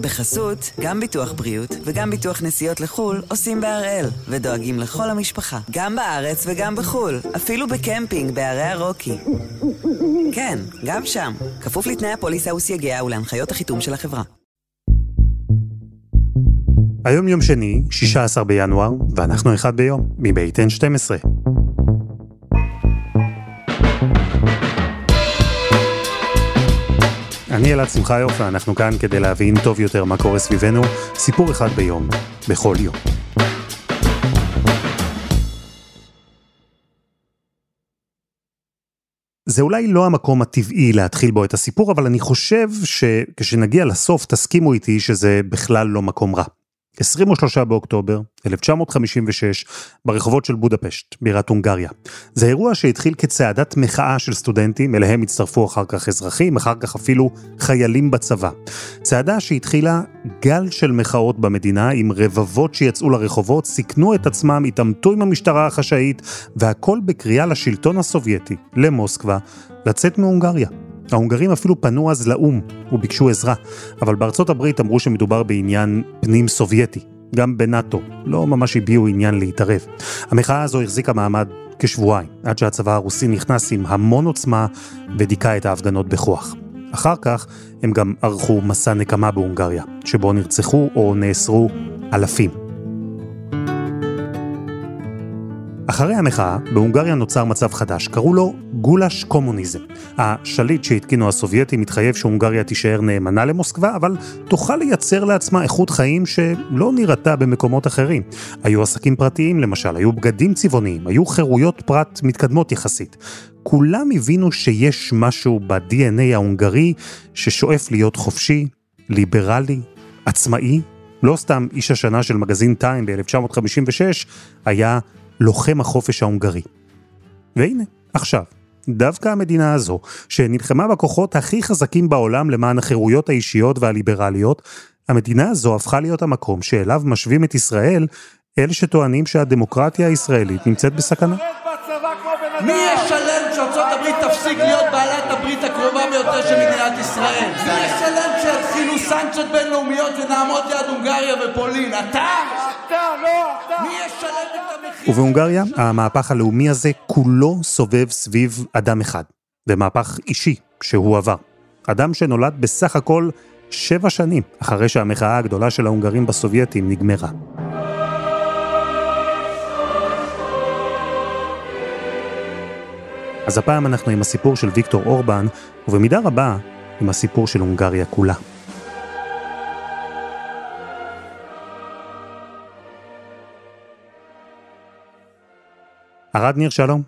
בחסות, גם ביטוח בריאות וגם ביטוח נסיעות לחו"ל עושים בהראל, ודואגים לכל המשפחה, גם בארץ וגם בחו"ל, אפילו בקמפינג בערי הרוקי. כן, גם שם, כפוף לתנאי הפוליסה וסייגיה ולהנחיות החיתום של החברה. היום יום שני, 16 בינואר, ואנחנו אחד ביום, מבית N12. אני אלעד שמחיוף, ואנחנו כאן כדי להבין טוב יותר מה קורה סביבנו, סיפור אחד ביום, בכל יום. זה אולי לא המקום הטבעי להתחיל בו את הסיפור, אבל אני חושב שכשנגיע לסוף תסכימו איתי שזה בכלל לא מקום רע. 23 באוקטובר 1956 ברחובות של בודפשט, בירת הונגריה. זה אירוע שהתחיל כצעדת מחאה של סטודנטים, אליהם הצטרפו אחר כך אזרחים, אחר כך אפילו חיילים בצבא. צעדה שהתחילה גל של מחאות במדינה עם רבבות שיצאו לרחובות, סיכנו את עצמם, התעמתו עם המשטרה החשאית, והכל בקריאה לשלטון הסובייטי, למוסקבה, לצאת מהונגריה. ההונגרים אפילו פנו אז לאו"ם וביקשו עזרה, אבל בארצות הברית אמרו שמדובר בעניין פנים סובייטי. גם בנאט"ו לא ממש הביעו עניין להתערב. המחאה הזו החזיקה מעמד כשבועיים, עד שהצבא הרוסי נכנס עם המון עוצמה ודיכא את ההפגנות בכוח. אחר כך הם גם ערכו מסע נקמה בהונגריה, שבו נרצחו או נאסרו אלפים. אחרי המחאה, בהונגריה נוצר מצב חדש, קראו לו גולש קומוניזם. השליט שהתקינו הסובייטים מתחייב שהונגריה תישאר נאמנה למוסקבה, אבל תוכל לייצר לעצמה איכות חיים שלא נראתה במקומות אחרים. היו עסקים פרטיים למשל, היו בגדים צבעוניים, היו חירויות פרט מתקדמות יחסית. כולם הבינו שיש משהו ב-DNA ההונגרי ששואף להיות חופשי, ליברלי, עצמאי. לא סתם איש השנה של מגזין טיים ב-1956 היה לוחם החופש ההונגרי. והנה, עכשיו, דווקא המדינה הזו, שנלחמה בכוחות הכי חזקים בעולם למען החירויות האישיות והליברליות, המדינה הזו הפכה להיות המקום שאליו משווים את ישראל, אלה שטוענים שהדמוקרטיה הישראלית נמצאת בסכנה. מי ישלם כשארצות הברית תפסיק להיות בעלת הברית הקרובה ביותר של מדינת ישראל? מי ישלם כשיתחילו סנקציות בינלאומיות ונעמוד ליד הונגריה ופולין? אתה? אתה, לא, אתה. מי ישלם את המחיר? ובהונגריה, המהפך הלאומי הזה כולו סובב סביב אדם אחד, ומהפך אישי שהוא עבר. אדם שנולד בסך הכל שבע שנים אחרי שהמחאה הגדולה של ההונגרים בסובייטים נגמרה. אז הפעם אנחנו עם הסיפור של ויקטור אורבן, ובמידה רבה עם הסיפור של הונגריה כולה. ארד ניר, שלום.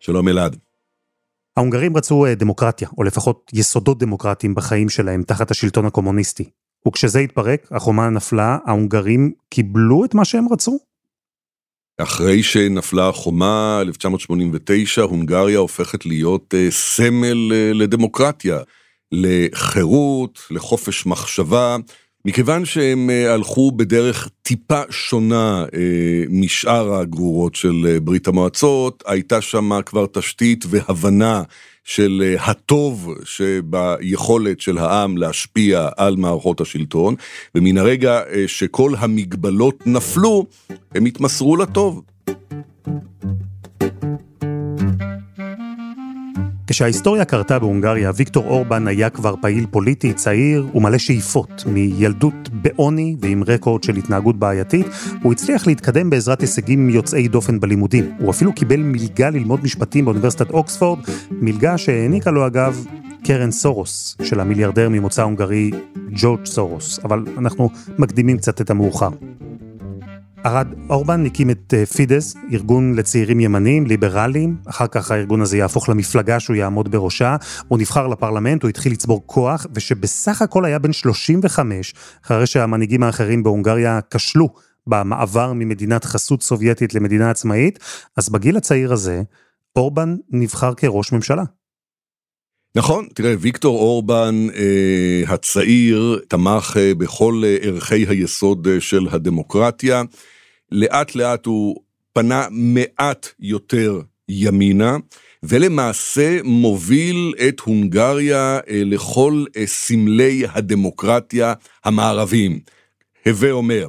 שלום אלעד. ההונגרים רצו אה, דמוקרטיה, או לפחות יסודות דמוקרטיים בחיים שלהם תחת השלטון הקומוניסטי. וכשזה התפרק, החומה נפלה, ההונגרים קיבלו את מה שהם רצו? אחרי שנפלה החומה, 1989, הונגריה הופכת להיות uh, סמל uh, לדמוקרטיה, לחירות, לחופש מחשבה, מכיוון שהם uh, הלכו בדרך טיפה שונה משאר הגרורות של ברית המועצות, הייתה שם כבר תשתית והבנה של אה, הטוב שביכולת של העם להשפיע על מערכות השלטון, ומן הרגע אה, שכל המגבלות נפלו, הם התמסרו לטוב. כשההיסטוריה קרתה בהונגריה, ויקטור אורבן היה כבר פעיל פוליטי צעיר ומלא שאיפות. מילדות בעוני ועם רקורד של התנהגות בעייתית, הוא הצליח להתקדם בעזרת הישגים יוצאי דופן בלימודים. הוא אפילו קיבל מלגה ללמוד משפטים באוניברסיטת אוקספורד, מלגה שהעניקה לו אגב קרן סורוס, של המיליארדר ממוצא הונגרי ג'ורג' סורוס, אבל אנחנו מקדימים קצת את המאוחר. ארד אורבן הקים את אה, פידס, ארגון לצעירים ימניים, ליברליים, אחר כך הארגון הזה יהפוך למפלגה שהוא יעמוד בראשה, הוא נבחר לפרלמנט, הוא התחיל לצבור כוח, ושבסך הכל היה בן 35, אחרי שהמנהיגים האחרים בהונגריה כשלו במעבר ממדינת חסות סובייטית למדינה עצמאית, אז בגיל הצעיר הזה, אורבן נבחר כראש ממשלה. נכון, תראה, ויקטור אורבן אה, הצעיר תמך אה, בכל אה, ערכי היסוד אה, של הדמוקרטיה. לאט לאט הוא פנה מעט יותר ימינה, ולמעשה מוביל את הונגריה לכל סמלי הדמוקרטיה המערביים. הווה אומר,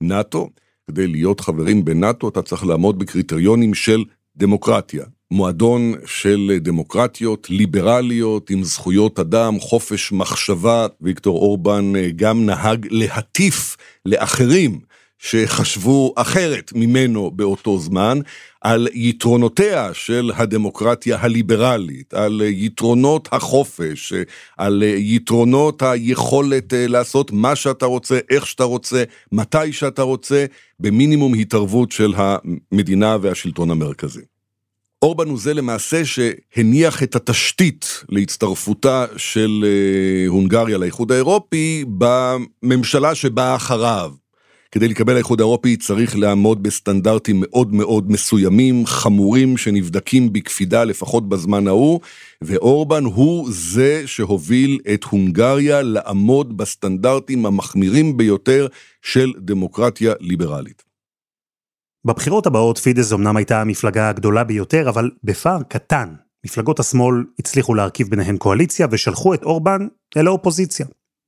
נאט"ו, כדי להיות חברים בנאט"ו אתה צריך לעמוד בקריטריונים של דמוקרטיה. מועדון של דמוקרטיות ליברליות עם זכויות אדם, חופש מחשבה. ויקטור אורבן גם נהג להטיף לאחרים שחשבו אחרת ממנו באותו זמן, על יתרונותיה של הדמוקרטיה הליברלית, על יתרונות החופש, על יתרונות היכולת לעשות מה שאתה רוצה, איך שאתה רוצה, מתי שאתה רוצה, במינימום התערבות של המדינה והשלטון המרכזי. אורבן הוא זה למעשה שהניח את התשתית להצטרפותה של הונגריה לאיחוד האירופי בממשלה שבאה אחריו. כדי לקבל האיחוד האירופי צריך לעמוד בסטנדרטים מאוד מאוד מסוימים, חמורים, שנבדקים בקפידה לפחות בזמן ההוא, ואורבן הוא זה שהוביל את הונגריה לעמוד בסטנדרטים המחמירים ביותר של דמוקרטיה ליברלית. בבחירות הבאות פידס אמנם הייתה המפלגה הגדולה ביותר, אבל בפער קטן. מפלגות השמאל הצליחו להרכיב ביניהן קואליציה ושלחו את אורבן אל האופוזיציה.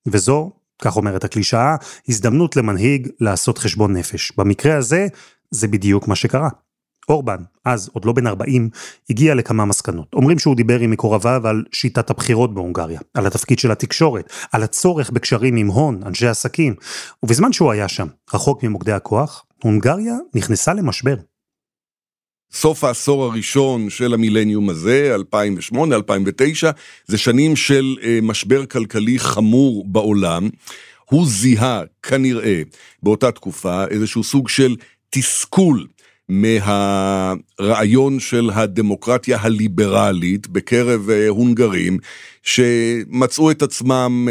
וזו כך אומרת הקלישאה, הזדמנות למנהיג לעשות חשבון נפש. במקרה הזה, זה בדיוק מה שקרה. אורבן, אז עוד לא בן 40, הגיע לכמה מסקנות. אומרים שהוא דיבר עם מקורביו על שיטת הבחירות בהונגריה, על התפקיד של התקשורת, על הצורך בקשרים עם הון, אנשי עסקים. ובזמן שהוא היה שם, רחוק ממוקדי הכוח, הונגריה נכנסה למשבר. סוף העשור הראשון של המילניום הזה, 2008-2009, זה שנים של משבר כלכלי חמור בעולם. הוא זיהה כנראה באותה תקופה איזשהו סוג של תסכול מהרעיון של הדמוקרטיה הליברלית בקרב הונגרים שמצאו את עצמם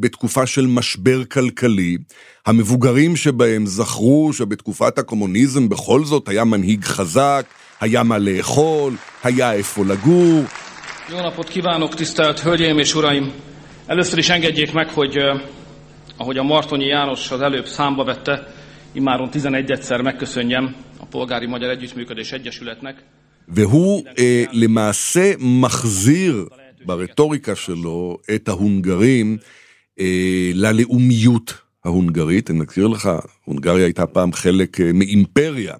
בתקופה של משבר כלכלי. המבוגרים שבהם זכרו שבתקופת הקומוניזם בכל זאת היה מנהיג חזק, היה מה לאכול, היה איפה לגור. Jó napot kívánok, tisztelt Hölgyeim és Uraim! Először is engedjék meg, hogy ahogy a Martonyi János az előbb számba vette, immáron 11-szer megköszönjem a Polgári Magyar Együttműködés Egyesületnek. והוא אה, למעשה מחזיר ברטוריקה שלו את ההונגרים אה, ללאומיות ההונגרית. אני מזכיר לך, הונגריה הייתה פעם חלק אה, מאימפריה.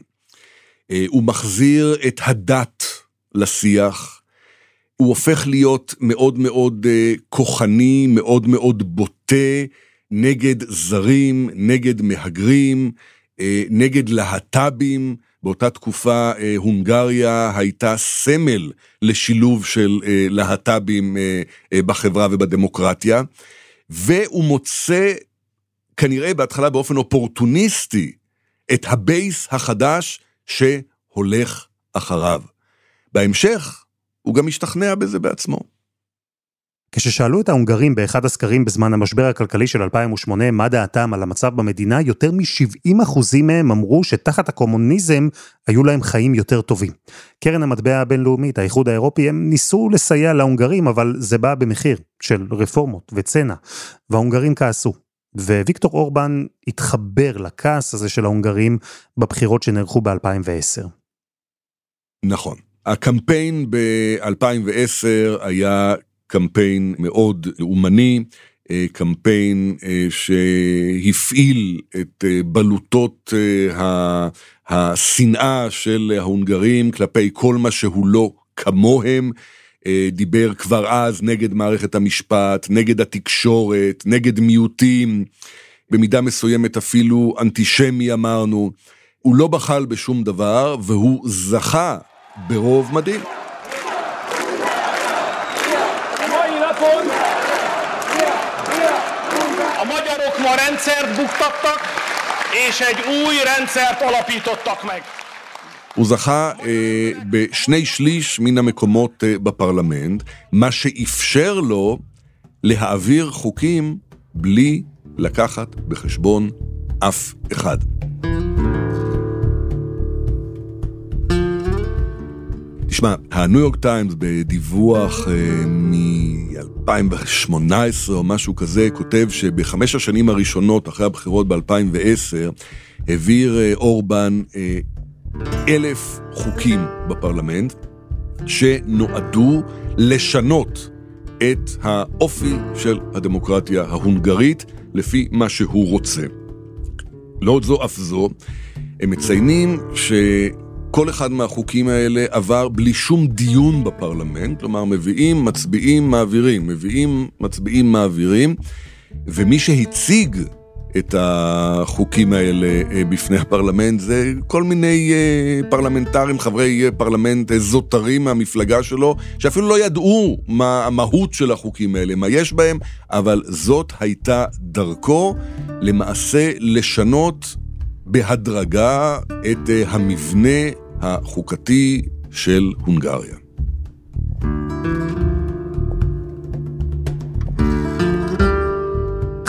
הוא מחזיר את הדת לשיח, הוא הופך להיות מאוד מאוד כוחני, מאוד מאוד בוטה, נגד זרים, נגד מהגרים, נגד להט"בים. באותה תקופה הונגריה הייתה סמל לשילוב של להט"בים בחברה ובדמוקרטיה, והוא מוצא כנראה בהתחלה באופן אופורטוניסטי את הבייס החדש שהולך אחריו. בהמשך, הוא גם השתכנע בזה בעצמו. כששאלו את ההונגרים באחד הסקרים בזמן המשבר הכלכלי של 2008 מה דעתם על המצב במדינה, יותר מ-70% מהם אמרו שתחת הקומוניזם היו להם חיים יותר טובים. קרן המטבע הבינלאומית, האיחוד האירופי, הם ניסו לסייע להונגרים, אבל זה בא במחיר של רפורמות וצנע, וההונגרים כעסו. וויקטור אורבן התחבר לכעס הזה של ההונגרים בבחירות שנערכו ב-2010. נכון. הקמפיין ב-2010 היה קמפיין מאוד לאומני, קמפיין שהפעיל את בלוטות השנאה של ההונגרים כלפי כל מה שהוא לא כמוהם. דיבר כבר אז נגד מערכת המשפט, נגד התקשורת, נגד מיעוטים, במידה מסוימת אפילו אנטישמי אמרנו. הוא לא בחל בשום דבר והוא זכה ברוב מדהים. Magyarok ma rendszert buktattak, és egy új rendszert alapítottak meg. הוא זכה אה, בשני שליש מן המקומות אה, בפרלמנט, מה שאפשר לו להעביר חוקים בלי לקחת בחשבון אף אחד. תשמע, הניו יורק טיימס בדיווח אה, מ-2018 או משהו כזה, כותב שבחמש השנים הראשונות אחרי הבחירות ב-2010, העביר אה, אורבן אה, אלף חוקים בפרלמנט, שנועדו לשנות את האופי של הדמוקרטיה ההונגרית לפי מה שהוא רוצה. לא זו אף זו, הם מציינים שכל אחד מהחוקים האלה עבר בלי שום דיון בפרלמנט, כלומר מביאים, מצביעים, מעבירים, מביאים, מצביעים, מעבירים, ומי שהציג את החוקים האלה אה, בפני הפרלמנט זה כל מיני אה, פרלמנטרים, חברי אה, פרלמנט זוטרים מהמפלגה שלו, שאפילו לא ידעו מה המהות של החוקים האלה, מה יש בהם, אבל זאת הייתה דרכו למעשה לשנות בהדרגה את המבנה החוקתי של הונגריה.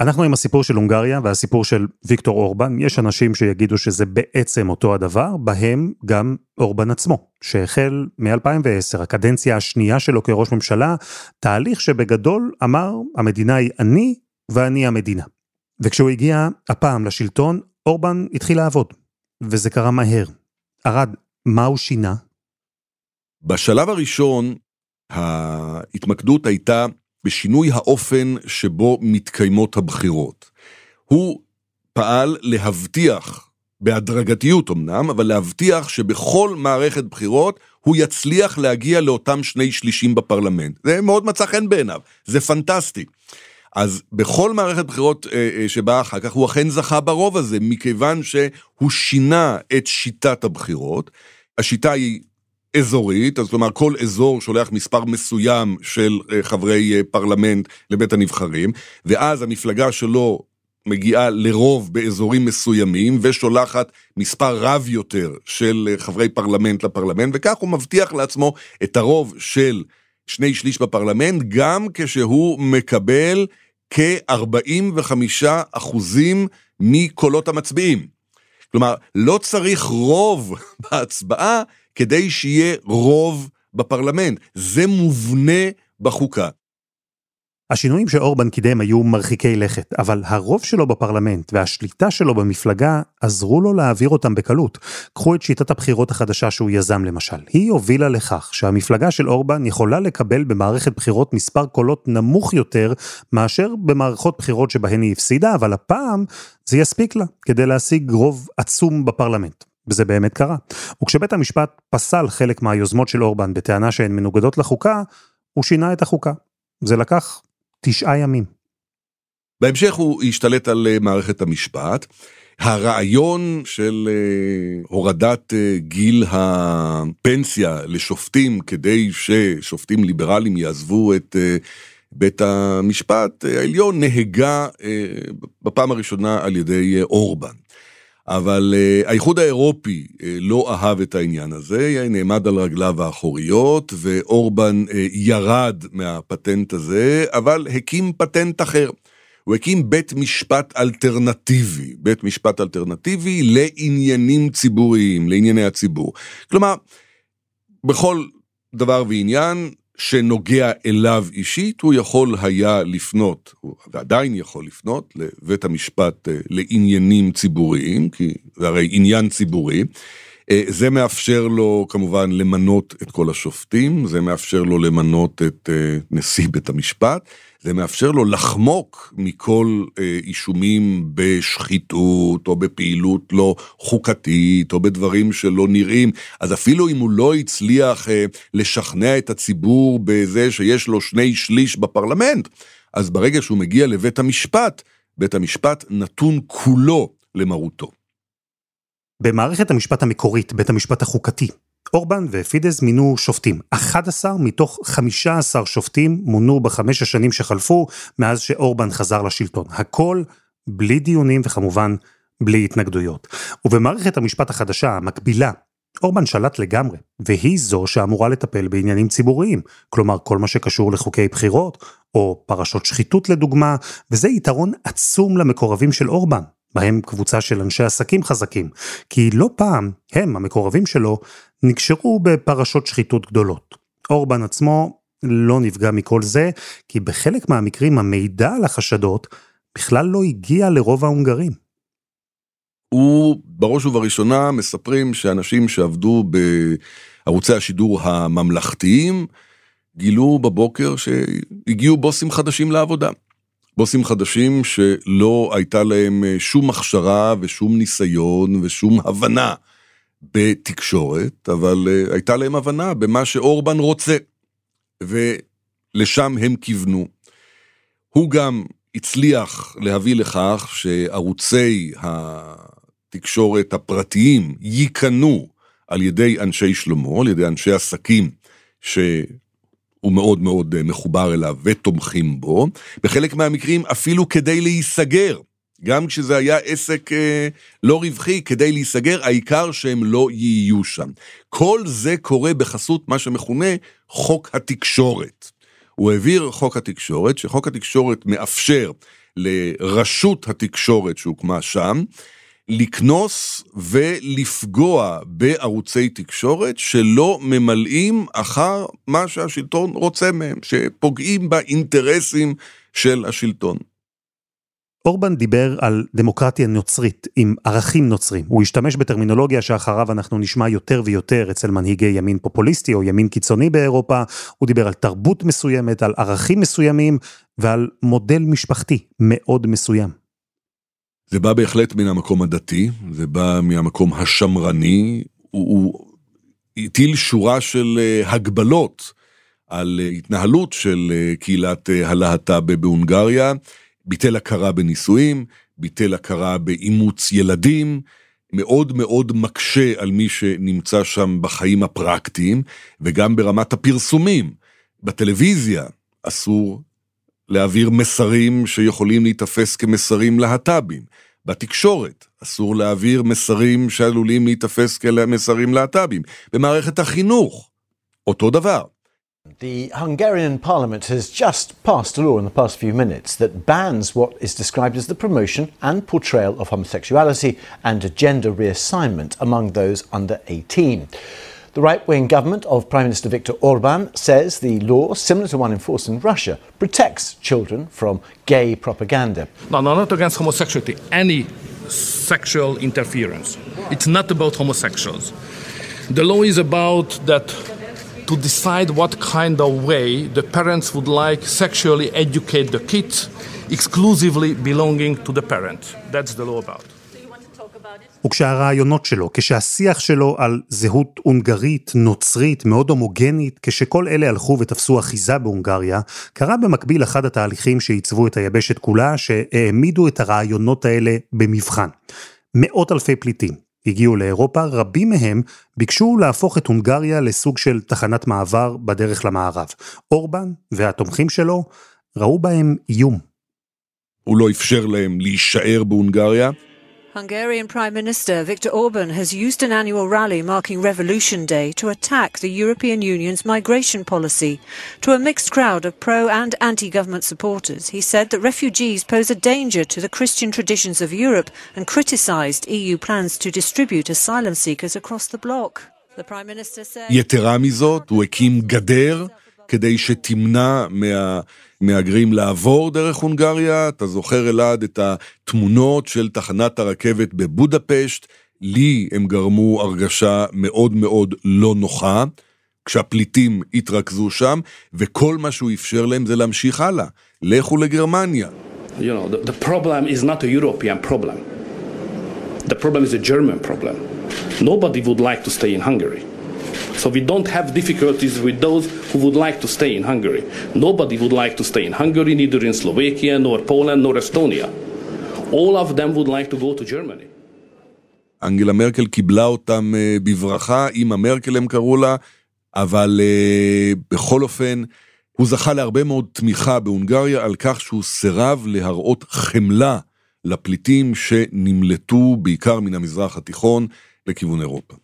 אנחנו עם הסיפור של הונגריה והסיפור של ויקטור אורבן, יש אנשים שיגידו שזה בעצם אותו הדבר, בהם גם אורבן עצמו, שהחל מ-2010, הקדנציה השנייה שלו כראש ממשלה, תהליך שבגדול אמר, המדינה היא אני ואני המדינה. וכשהוא הגיע הפעם לשלטון, אורבן התחיל לעבוד, וזה קרה מהר. ארד, מה הוא שינה? בשלב הראשון, ההתמקדות הייתה בשינוי האופן שבו מתקיימות הבחירות. הוא פעל להבטיח, בהדרגתיות אמנם, אבל להבטיח שבכל מערכת בחירות הוא יצליח להגיע לאותם שני שלישים בפרלמנט. זה מאוד מצא חן בעיניו, זה פנטסטי. אז בכל מערכת בחירות אה, אה, שבאה אחר כך, הוא אכן זכה ברוב הזה, מכיוון שהוא שינה את שיטת הבחירות. השיטה היא אזורית, אז כלומר כל אזור שולח מספר מסוים של אה, חברי אה, פרלמנט לבית הנבחרים, ואז המפלגה שלו מגיעה לרוב באזורים מסוימים ושולחת מספר רב יותר של אה, חברי פרלמנט לפרלמנט, וכך הוא מבטיח לעצמו את הרוב של שני שליש בפרלמנט, גם כשהוא מקבל כ-45 אחוזים מקולות המצביעים. כלומר, לא צריך רוב בהצבעה כדי שיהיה רוב בפרלמנט. זה מובנה בחוקה. השינויים שאורבן קידם היו מרחיקי לכת, אבל הרוב שלו בפרלמנט והשליטה שלו במפלגה עזרו לו להעביר אותם בקלות. קחו את שיטת הבחירות החדשה שהוא יזם למשל. היא הובילה לכך שהמפלגה של אורבן יכולה לקבל במערכת בחירות מספר קולות נמוך יותר מאשר במערכות בחירות שבהן היא הפסידה, אבל הפעם זה יספיק לה כדי להשיג רוב עצום בפרלמנט. וזה באמת קרה. וכשבית המשפט פסל חלק מהיוזמות של אורבן בטענה שהן מנוגדות לחוקה, הוא שינה את החוקה. זה לקח תשעה ימים. בהמשך הוא השתלט על אה, מערכת המשפט. הרעיון של אה, הורדת אה, גיל הפנסיה לשופטים כדי ששופטים ליברליים יעזבו את בית המשפט העליון נהגה בפעם הראשונה על ידי אורבן. אבל uh, האיחוד האירופי uh, לא אהב את העניין הזה, נעמד על רגליו האחוריות, ואורבן uh, ירד מהפטנט הזה, אבל הקים פטנט אחר. הוא הקים בית משפט אלטרנטיבי, בית משפט אלטרנטיבי לעניינים ציבוריים, לענייני הציבור. כלומר, בכל דבר ועניין, שנוגע אליו אישית, הוא יכול היה לפנות, ועדיין יכול לפנות, לבית המשפט אה, לעניינים ציבוריים, כי זה הרי עניין ציבורי. אה, זה מאפשר לו כמובן למנות את כל השופטים, זה מאפשר לו למנות את אה, נשיא בית המשפט, זה מאפשר לו לחמוק מכל אה, אישומים בשחיתות או בפעילות לא חוקתית או בדברים שלא נראים. אז אפילו אם הוא לא הצליח לשכנע את הציבור בזה שיש לו שני שליש בפרלמנט, אז ברגע שהוא מגיע לבית המשפט, בית המשפט נתון כולו למרותו. במערכת המשפט המקורית, בית המשפט החוקתי, אורבן ופידז מינו שופטים. 11 מתוך 15 שופטים מונו בחמש השנים שחלפו מאז שאורבן חזר לשלטון. הכל בלי דיונים וכמובן בלי התנגדויות. ובמערכת המשפט החדשה, המקבילה, אורבן שלט לגמרי, והיא זו שאמורה לטפל בעניינים ציבוריים, כלומר כל מה שקשור לחוקי בחירות, או פרשות שחיתות לדוגמה, וזה יתרון עצום למקורבים של אורבן, בהם קבוצה של אנשי עסקים חזקים, כי לא פעם הם, המקורבים שלו, נקשרו בפרשות שחיתות גדולות. אורבן עצמו לא נפגע מכל זה, כי בחלק מהמקרים המידע על החשדות בכלל לא הגיע לרוב ההונגרים. הוא בראש ובראשונה מספרים שאנשים שעבדו בערוצי השידור הממלכתיים, גילו בבוקר שהגיעו בוסים חדשים לעבודה. בוסים חדשים שלא הייתה להם שום הכשרה ושום ניסיון ושום הבנה בתקשורת, אבל אה, הייתה להם הבנה במה שאורבן רוצה. ולשם הם כיוונו. הוא גם הצליח להביא לכך שערוצי התקשורת הפרטיים ייכנו על ידי אנשי שלמה, על ידי אנשי עסקים שהוא מאוד מאוד מחובר אליו ותומכים בו, בחלק מהמקרים אפילו כדי להיסגר. גם כשזה היה עסק אה, לא רווחי, כדי להיסגר, העיקר שהם לא יהיו שם. כל זה קורה בחסות מה שמכונה חוק התקשורת. הוא העביר חוק התקשורת, שחוק התקשורת מאפשר לרשות התקשורת שהוקמה שם, לקנוס ולפגוע בערוצי תקשורת שלא ממלאים אחר מה שהשלטון רוצה מהם, שפוגעים באינטרסים של השלטון. אורבן דיבר על דמוקרטיה נוצרית, עם ערכים נוצרים. הוא השתמש בטרמינולוגיה שאחריו אנחנו נשמע יותר ויותר אצל מנהיגי ימין פופוליסטי או ימין קיצוני באירופה. הוא דיבר על תרבות מסוימת, על ערכים מסוימים ועל מודל משפחתי מאוד מסוים. זה בא בהחלט מן המקום הדתי, זה בא מהמקום השמרני, הוא, הוא הטיל שורה של אה, הגבלות על אה, התנהלות של אה, קהילת הלהט"ב בהונגריה. ביטל הכרה בנישואים, ביטל הכרה באימוץ ילדים, מאוד מאוד מקשה על מי שנמצא שם בחיים הפרקטיים, וגם ברמת הפרסומים. בטלוויזיה אסור להעביר מסרים שיכולים להיתפס כמסרים להט"בים. בתקשורת אסור להעביר מסרים שעלולים להיתפס כמסרים להט"בים. במערכת החינוך, אותו דבר. The Hungarian parliament has just passed a law in the past few minutes that bans what is described as the promotion and portrayal of homosexuality and gender reassignment among those under 18. The right wing government of Prime Minister Viktor Orban says the law, similar to one enforced in Russia, protects children from gay propaganda. No, no, not against homosexuality, any sexual interference. It's not about homosexuals. The law is about that to decide what kind of way the parents would like sexually educate the kids exclusively belonging to the parent. That's the law about. וכשהרעיונות שלו, כשהשיח שלו על זהות הונגרית, נוצרית, מאוד הומוגנית, כשכל אלה הלכו ותפסו אחיזה בהונגריה, קרה במקביל אחד התהליכים שעיצבו את היבשת כולה, שהעמידו את הרעיונות האלה במבחן. מאות אלפי פליטים, הגיעו לאירופה, רבים מהם ביקשו להפוך את הונגריה לסוג של תחנת מעבר בדרך למערב. אורבן והתומכים שלו ראו בהם איום. הוא לא אפשר להם להישאר בהונגריה, Hungarian Prime Minister Viktor Orban has used an annual rally marking Revolution Day to attack the European Union's migration policy. To a mixed crowd of pro and anti government supporters, he said that refugees pose a danger to the Christian traditions of Europe and criticised EU plans to distribute asylum seekers across the bloc. The Prime Minister said. יתרה מזאת, הוא הקים גדר כדי שתמנע מהמהגרים לעבור דרך הונגריה. אתה זוכר, אלעד, את התמונות של תחנת הרכבת בבודפשט, לי הם גרמו הרגשה מאוד מאוד לא נוחה. כשהפליטים התרכזו שם, וכל מה שהוא אפשר להם זה להמשיך הלאה. לכו לגרמניה. You know, the, the problem is not a European problem. The problem is a German problem. Nobody would like to stay in Hungary. So we don't have difficulties with those who would like to stay in Hungary. Nobody would like to stay in Hungary, neither in Slovakia, nor Poland, nor Estonia. All of them would like to go to Germany. אנגלה מרקל קיבלה אותם בברכה, אימא מרקל הם קראו לה, אבל בכל אופן, הוא זכה להרבה מאוד תמיכה בהונגריה על כך שהוא סירב להראות חמלה לפליטים שנמלטו בעיקר מן המזרח התיכון לכיוון אירופה.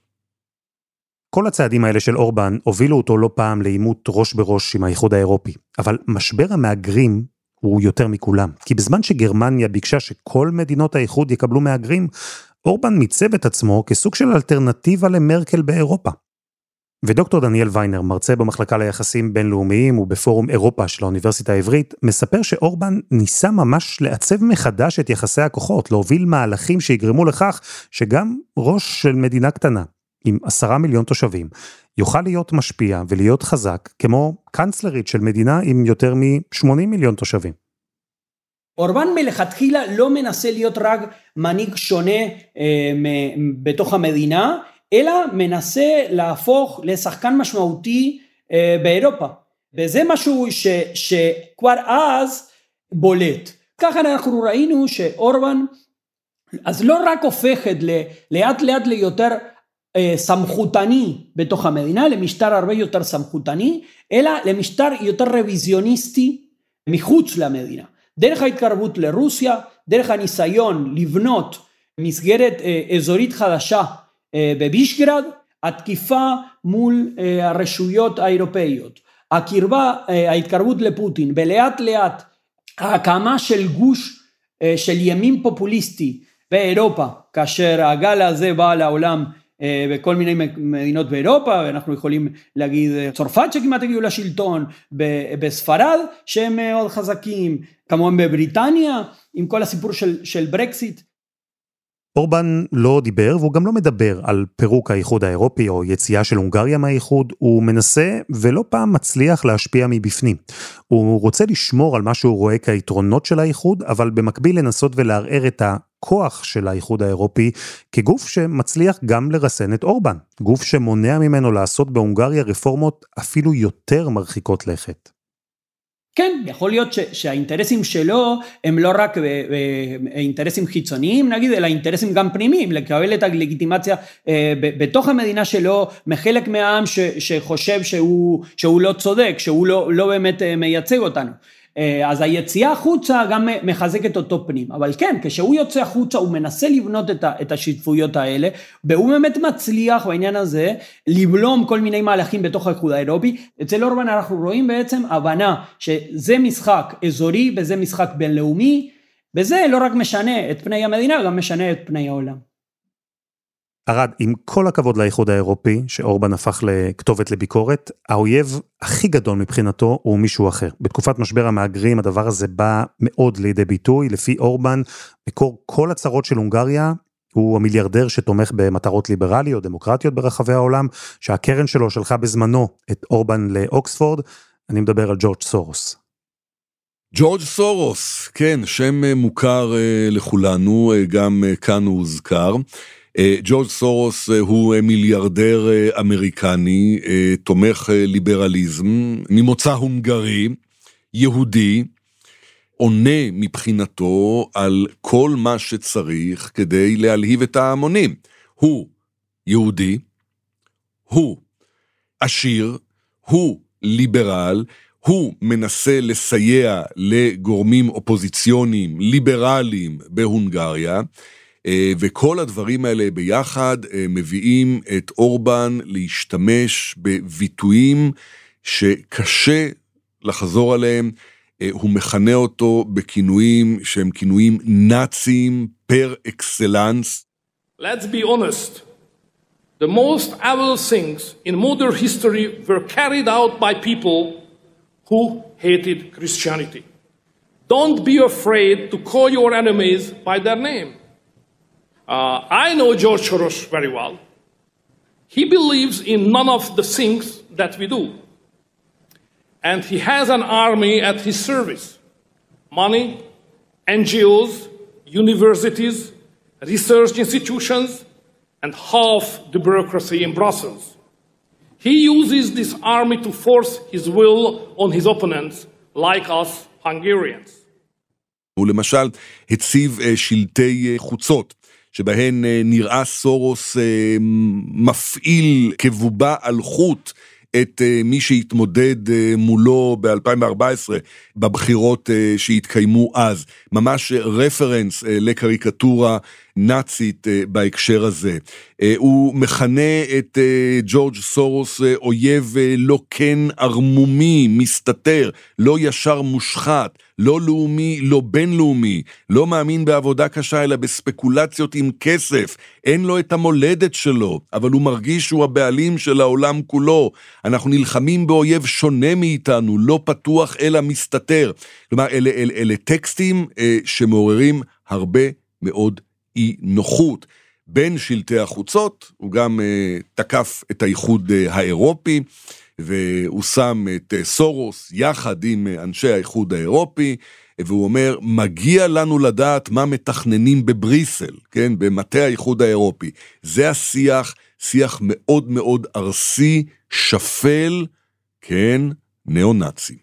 כל הצעדים האלה של אורבן הובילו אותו לא פעם לעימות ראש בראש עם האיחוד האירופי. אבל משבר המהגרים הוא יותר מכולם. כי בזמן שגרמניה ביקשה שכל מדינות האיחוד יקבלו מהגרים, אורבן מיצב את עצמו כסוג של אלטרנטיבה למרקל באירופה. ודוקטור דניאל ויינר, מרצה במחלקה ליחסים בינלאומיים ובפורום אירופה של האוניברסיטה העברית, מספר שאורבן ניסה ממש לעצב מחדש את יחסי הכוחות, להוביל מהלכים שיגרמו לכך שגם ראש של מדינה קטנה, עם עשרה מיליון תושבים, יוכל להיות משפיע ולהיות חזק, כמו קאנצלרית של מדינה עם יותר מ-80 מיליון תושבים. אורבן מלכתחילה לא מנסה להיות רק מנהיג שונה אה, בתוך המדינה, אלא מנסה להפוך לשחקן משמעותי אה, באירופה. וזה משהו ש, שכבר אז בולט. ככה אנחנו ראינו שאורבן אז לא רק הופכת לאט לאט ליותר סמכותני בתוך המדינה, למשטר הרבה יותר סמכותני, אלא למשטר יותר רוויזיוניסטי מחוץ למדינה. דרך ההתקרבות לרוסיה, דרך הניסיון לבנות מסגרת אה, אזורית חדשה אה, בבישגרד, התקיפה מול הרשויות האירופאיות, הקרבה, ההתקרבות לפוטין, ולאט לאט ההקמה של גוש של ימין פופוליסטי באירופה, כאשר הגל הזה בא לעולם בכל מיני מדינות באירופה, אנחנו יכולים להגיד צרפת שכמעט הגיעו לשלטון, בספרד שהם מאוד חזקים, כמובן בבריטניה, עם כל הסיפור של, של ברקסיט. אורבן לא דיבר והוא גם לא מדבר על פירוק האיחוד האירופי או יציאה של הונגריה מהאיחוד, הוא מנסה ולא פעם מצליח להשפיע מבפנים. הוא רוצה לשמור על מה שהוא רואה כיתרונות של האיחוד, אבל במקביל לנסות ולערער את הכוח של האיחוד האירופי כגוף שמצליח גם לרסן את אורבן, גוף שמונע ממנו לעשות בהונגריה רפורמות אפילו יותר מרחיקות לכת. כן, יכול להיות ש, שהאינטרסים שלו הם לא רק אה, אה, אינטרסים חיצוניים נגיד, אלא אינטרסים גם פנימיים, לקבל את הלגיטימציה אה, בתוך המדינה שלו מחלק מהעם ש, שחושב שהוא, שהוא לא צודק, שהוא לא, לא באמת מייצג אותנו. אה, אז היציאה החוצה גם מחזקת אותו פנים. אבל כן, כשהוא יוצא החוצה הוא מנסה לבנות את השותפויות האלה, והוא באמת מצליח בעניין הזה לבלום כל מיני מהלכים בתוך האיחוד האירופי. אצל אורבן אנחנו רואים בעצם הבנה שזה משחק אזורי וזה משחק בינלאומי, וזה לא רק משנה את פני המדינה, גם משנה את פני העולם. ארד, עם כל הכבוד לאיחוד האירופי, שאורבן הפך לכתובת לביקורת, האויב הכי גדול מבחינתו הוא מישהו אחר. בתקופת משבר המהגרים הדבר הזה בא מאוד לידי ביטוי, לפי אורבן, מקור כל הצרות של הונגריה, הוא המיליארדר שתומך במטרות ליברליות, דמוקרטיות ברחבי העולם, שהקרן שלו שלחה בזמנו את אורבן לאוקספורד, אני מדבר על ג'ורג' סורוס. ג'ורג' סורוס, כן, שם מוכר אה, לכולנו, אה, גם אה, כאן הוא הוזכר. אה, ג'ורג' סורוס אה, הוא אה, מיליארדר אמריקני, תומך ליברליזם, ממוצא הונגרי, יהודי, עונה מבחינתו על כל מה שצריך כדי להלהיב את ההמונים. הוא יהודי, הוא עשיר, הוא ליברל, הוא מנסה לסייע לגורמים אופוזיציוניים ליברליים בהונגריה, וכל הדברים האלה ביחד אה, מביאים את אורבן להשתמש בביטויים שקשה לחזור עליהם. אה, הוא מכנה אותו בכינויים שהם כינויים נאציים פר אקסלנס. Let's be honest. The most evil things in modern history were carried out by people who hated Christianity. Don't be afraid to call your enemies by their name. Uh, I know George Soros very well. He believes in none of the things that we do. And he has an army at his service money, NGOs, universities, research institutions, and half the bureaucracy in Brussels. He uses this army to force his will on his opponents, like us Hungarians. הוא למשל הציב שלטי חוצות שבהן אה, נראה סורוס אה, מפעיל כבובה על חוט את אה, מי שהתמודד מולו ב-2014 בבחירות שהתקיימו אז, ממש רפרנס לקריקטורה נאצית בהקשר הזה. הוא מכנה את ג'ורג' סורוס אויב לא כן ערמומי, מסתתר, לא ישר מושחת, לא לאומי, לא בינלאומי, לא מאמין בעבודה קשה אלא בספקולציות עם כסף, אין לו את המולדת שלו, אבל הוא מרגיש שהוא הבעלים של העולם כולו. אנחנו נלחמים באויב שונה מאיתנו, לא פתוח אלא מסתתר. כלומר, אלה, אלה, אלה טקסטים אה, שמעוררים הרבה מאוד אי נוחות. בין שלטי החוצות, הוא גם אה, תקף את האיחוד אה, האירופי. והוא שם את אה, סורוס יחד עם אה, אנשי האיחוד האירופי, והוא אומר, מגיע לנו לדעת מה מתכננים בבריסל, כן, במטה האיחוד האירופי. זה השיח, שיח מאוד מאוד ארסי, שפל, כן, ניאו-נאצי.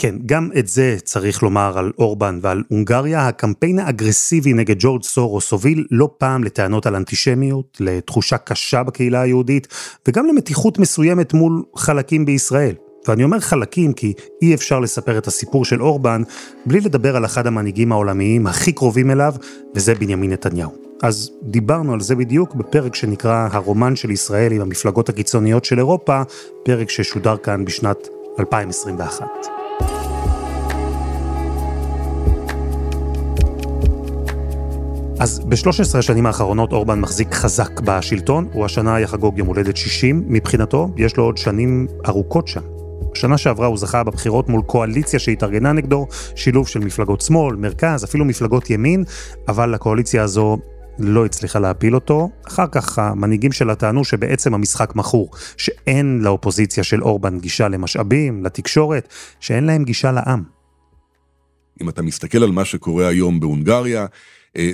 כן, גם את זה צריך לומר על אורבן ועל הונגריה. הקמפיין האגרסיבי נגד ג'ורג' סורוס הוביל לא פעם לטענות על אנטישמיות, לתחושה קשה בקהילה היהודית, וגם למתיחות מסוימת מול חלקים בישראל. ואני אומר חלקים כי אי אפשר לספר את הסיפור של אורבן בלי לדבר על אחד המנהיגים העולמיים הכי קרובים אליו, וזה בנימין נתניהו. אז דיברנו על זה בדיוק בפרק שנקרא הרומן של ישראל עם המפלגות הקיצוניות של אירופה, פרק ששודר כאן בשנת 2021. אז ב-13 השנים האחרונות אורבן מחזיק חזק בשלטון, הוא השנה יחגוג יום הולדת 60 מבחינתו, יש לו עוד שנים ארוכות שם. בשנה שעברה הוא זכה בבחירות מול קואליציה שהתארגנה נגדו, שילוב של מפלגות שמאל, מרכז, אפילו מפלגות ימין, אבל הקואליציה הזו לא הצליחה להפיל אותו. אחר כך המנהיגים שלה טענו שבעצם המשחק מכור, שאין לאופוזיציה של אורבן גישה למשאבים, לתקשורת, שאין להם גישה לעם. אם אתה מסתכל על מה שקורה היום בהונגריה,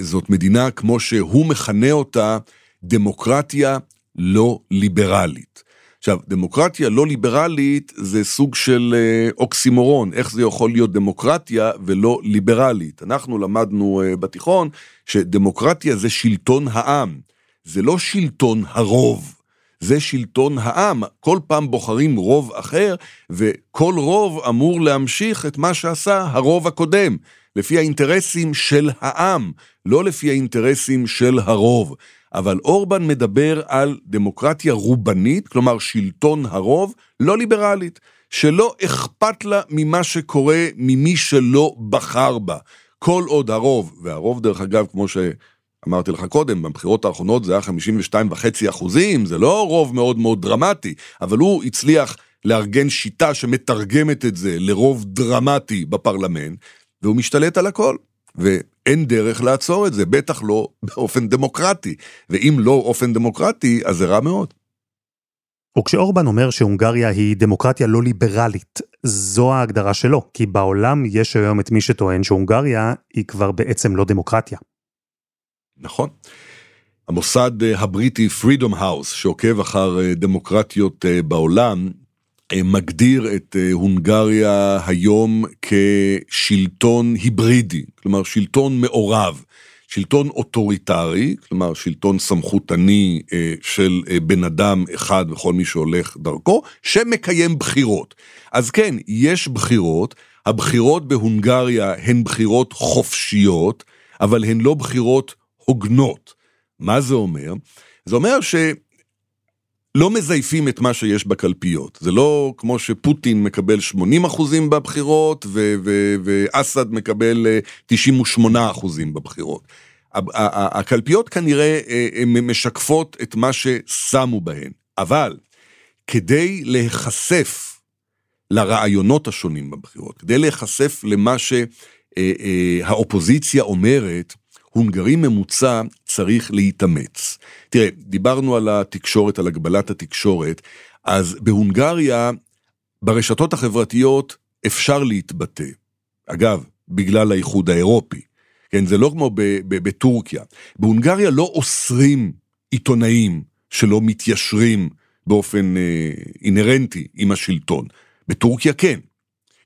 זאת מדינה, כמו שהוא מכנה אותה, דמוקרטיה לא ליברלית. עכשיו, דמוקרטיה לא ליברלית זה סוג של אה, אוקסימורון, איך זה יכול להיות דמוקרטיה ולא ליברלית. אנחנו למדנו אה, בתיכון שדמוקרטיה זה שלטון העם, זה לא שלטון הרוב, זה שלטון העם. כל פעם בוחרים רוב אחר, וכל רוב אמור להמשיך את מה שעשה הרוב הקודם. לפי האינטרסים של העם, לא לפי האינטרסים של הרוב. אבל אורבן מדבר על דמוקרטיה רובנית, כלומר שלטון הרוב, לא ליברלית, שלא אכפת לה ממה שקורה ממי שלא בחר בה. כל עוד הרוב, והרוב דרך אגב, כמו שאמרתי לך קודם, בבחירות האחרונות זה היה 52 וחצי אחוזים, זה לא רוב מאוד מאוד דרמטי, אבל הוא הצליח לארגן שיטה שמתרגמת את זה לרוב דרמטי בפרלמנט, והוא משתלט על הכל. ואין דרך לעצור את זה, בטח לא באופן דמוקרטי. ואם לא אופן דמוקרטי, אז זה רע מאוד. וכשאורבן אומר שהונגריה היא דמוקרטיה לא ליברלית, זו ההגדרה שלו, כי בעולם יש היום את מי שטוען שהונגריה היא כבר בעצם לא דמוקרטיה. נכון. המוסד אה, הבריטי Freedom House, שעוקב אחר אה, דמוקרטיות אה, בעולם, מגדיר את אה, הונגריה היום כשלטון היברידי, כלומר שלטון מעורב, שלטון אוטוריטרי, כלומר שלטון סמכותני אה, של בן אדם אחד וכל מי שהולך דרכו, שמקיים בחירות. אז כן, יש בחירות, הבחירות בהונגריה הן בחירות חופשיות, אבל הן לא בחירות הוגנות. מה זה אומר? זה אומר ש... לא מזייפים את מה שיש בקלפיות. זה לא כמו שפוטין מקבל 80 אחוזים בבחירות ואסד מקבל 98 אה, אחוזים בבחירות. הקלפיות כנראה אה, משקפות את מה ששמו בהן, אבל כדי להיחשף לרעיונות השונים בבחירות, כדי להיחשף למה שהאופוזיציה אה, אומרת, הונגרי ממוצע צריך להתאמץ. תראה, דיברנו על התקשורת, על הגבלת התקשורת, אז בהונגריה, ברשתות החברתיות אפשר להתבטא. אגב, בגלל האיחוד האירופי. כן, זה לא כמו בטורקיה. בהונגריה לא אוסרים עיתונאים שלא מתיישרים באופן אה, אינהרנטי עם השלטון. בטורקיה כן,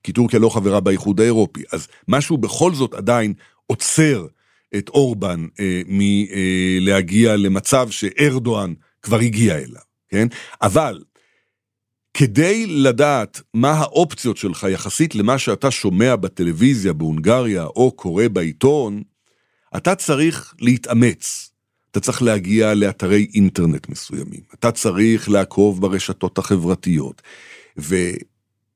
כי טורקיה לא חברה באיחוד האירופי. אז משהו בכל זאת עדיין עוצר את אורבן אה, מלהגיע למצב שארדואן כבר הגיע אליו, כן? אבל כדי לדעת מה האופציות שלך יחסית למה שאתה שומע בטלוויזיה בהונגריה או קורא בעיתון, אתה צריך להתאמץ. אתה צריך להגיע לאתרי אינטרנט מסוימים, אתה צריך לעקוב ברשתות החברתיות.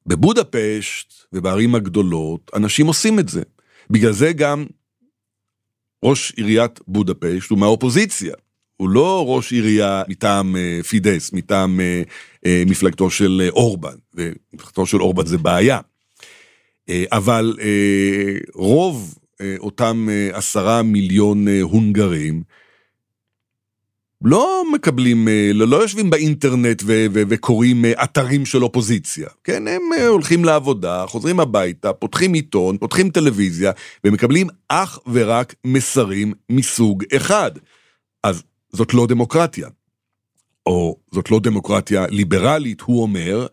ובבודפשט ובערים הגדולות, אנשים עושים את זה. בגלל זה גם ראש עיריית בודפשט הוא מהאופוזיציה. הוא לא ראש עירייה מטעם אה, פידס, מטעם אה, אה, מפלגתו של אורבן, ומפלגתו של אורבן זה בעיה. אבל רוב אותם עשרה מיליון הונגרים, לא מקבלים, לא, לא יושבים באינטרנט ו- ו- וקוראים אתרים של אופוזיציה, כן, הם הולכים לעבודה, חוזרים הביתה, פותחים עיתון, פותחים טלוויזיה, ומקבלים אך ורק מסרים מסוג אחד. אז זאת לא דמוקרטיה. או זאת לא דמוקרטיה ליברלית, הוא אומר,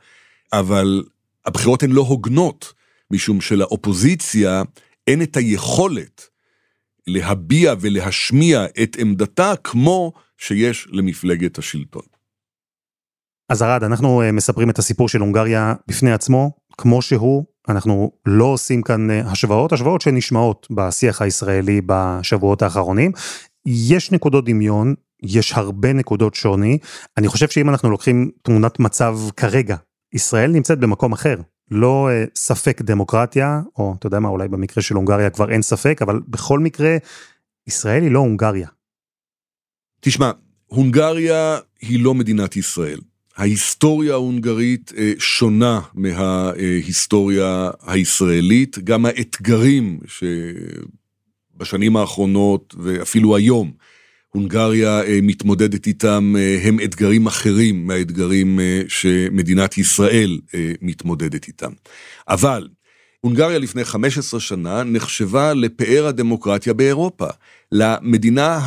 אבל הבחירות הן לא הוגנות, משום שלאופוזיציה אין את היכולת להביע ולהשמיע את עמדתה כמו שיש למפלגת השלטון. אז ארד, אנחנו אה, מספרים את הסיפור של הונגריה בפני עצמו, כמו שהוא, אנחנו לא עושים כאן אה, השוואות, השוואות שנשמעות בשיח הישראלי בשבועות האחרונים. יש נקודות דמיון, יש הרבה נקודות שוני. אני חושב שאם אנחנו לוקחים תמונת מצב כרגע, ישראל נמצאת במקום אחר. לא uh, ספק דמוקרטיה, או אתה יודע מה, אולי במקרה של הונגריה כבר אין ספק, אבל בכל מקרה, ישראל היא לא הונגריה. תשמע, הונגריה היא לא מדינת ישראל. ההיסטוריה ההונגרית uh, שונה מההיסטוריה הישראלית, גם האתגרים שבשנים האחרונות ואפילו היום הונגריה אה, מתמודדת איתם אה, הם אתגרים אחרים מהאתגרים אה, שמדינת ישראל מתמודדת איתם. אבל הונגריה לפני 15 שנה נחשבה לפאר הדמוקרטיה באירופה, למדינה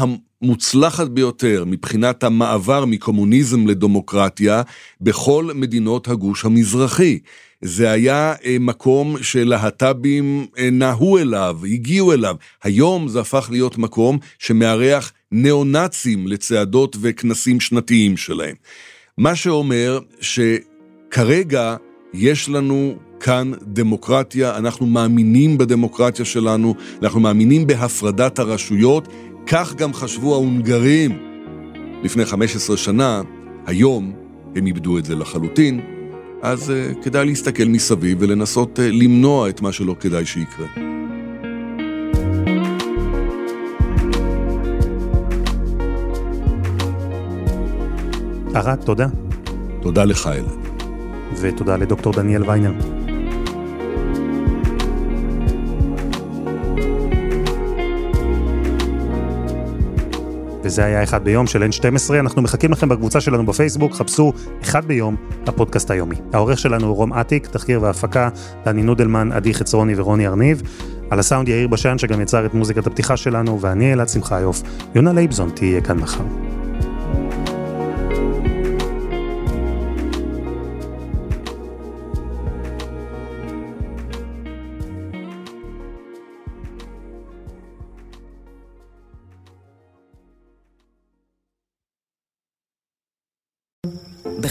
המוצלחת ביותר מבחינת המעבר מקומוניזם לדמוקרטיה בכל מדינות הגוש המזרחי. זה היה מקום שלהט"בים נהו אליו, הגיעו אליו. היום זה הפך להיות מקום שמארח ניאו-נאצים לצעדות וכנסים שנתיים שלהם. מה שאומר שכרגע יש לנו כאן דמוקרטיה, אנחנו מאמינים בדמוקרטיה שלנו, אנחנו מאמינים בהפרדת הרשויות, כך גם חשבו ההונגרים לפני 15 שנה, היום הם איבדו את זה לחלוטין, אז uh, כדאי להסתכל מסביב ולנסות uh, למנוע את מה שלא כדאי שיקרה. ארד, תודה. תודה לך, אלעד. ותודה לדוקטור דניאל ויינר. וזה היה אחד ביום של N12, אנחנו מחכים לכם בקבוצה שלנו בפייסבוק, חפשו אחד ביום, הפודקאסט היומי. העורך שלנו הוא רום אטיק, תחקיר והפקה, דני נודלמן, עדי חצרוני ורוני ארניב. על הסאונד יאיר בשן שגם יצר את מוזיקת הפתיחה שלנו, ואני אלעד שמחיוף. יונה לייבזון תהיה כאן מחר.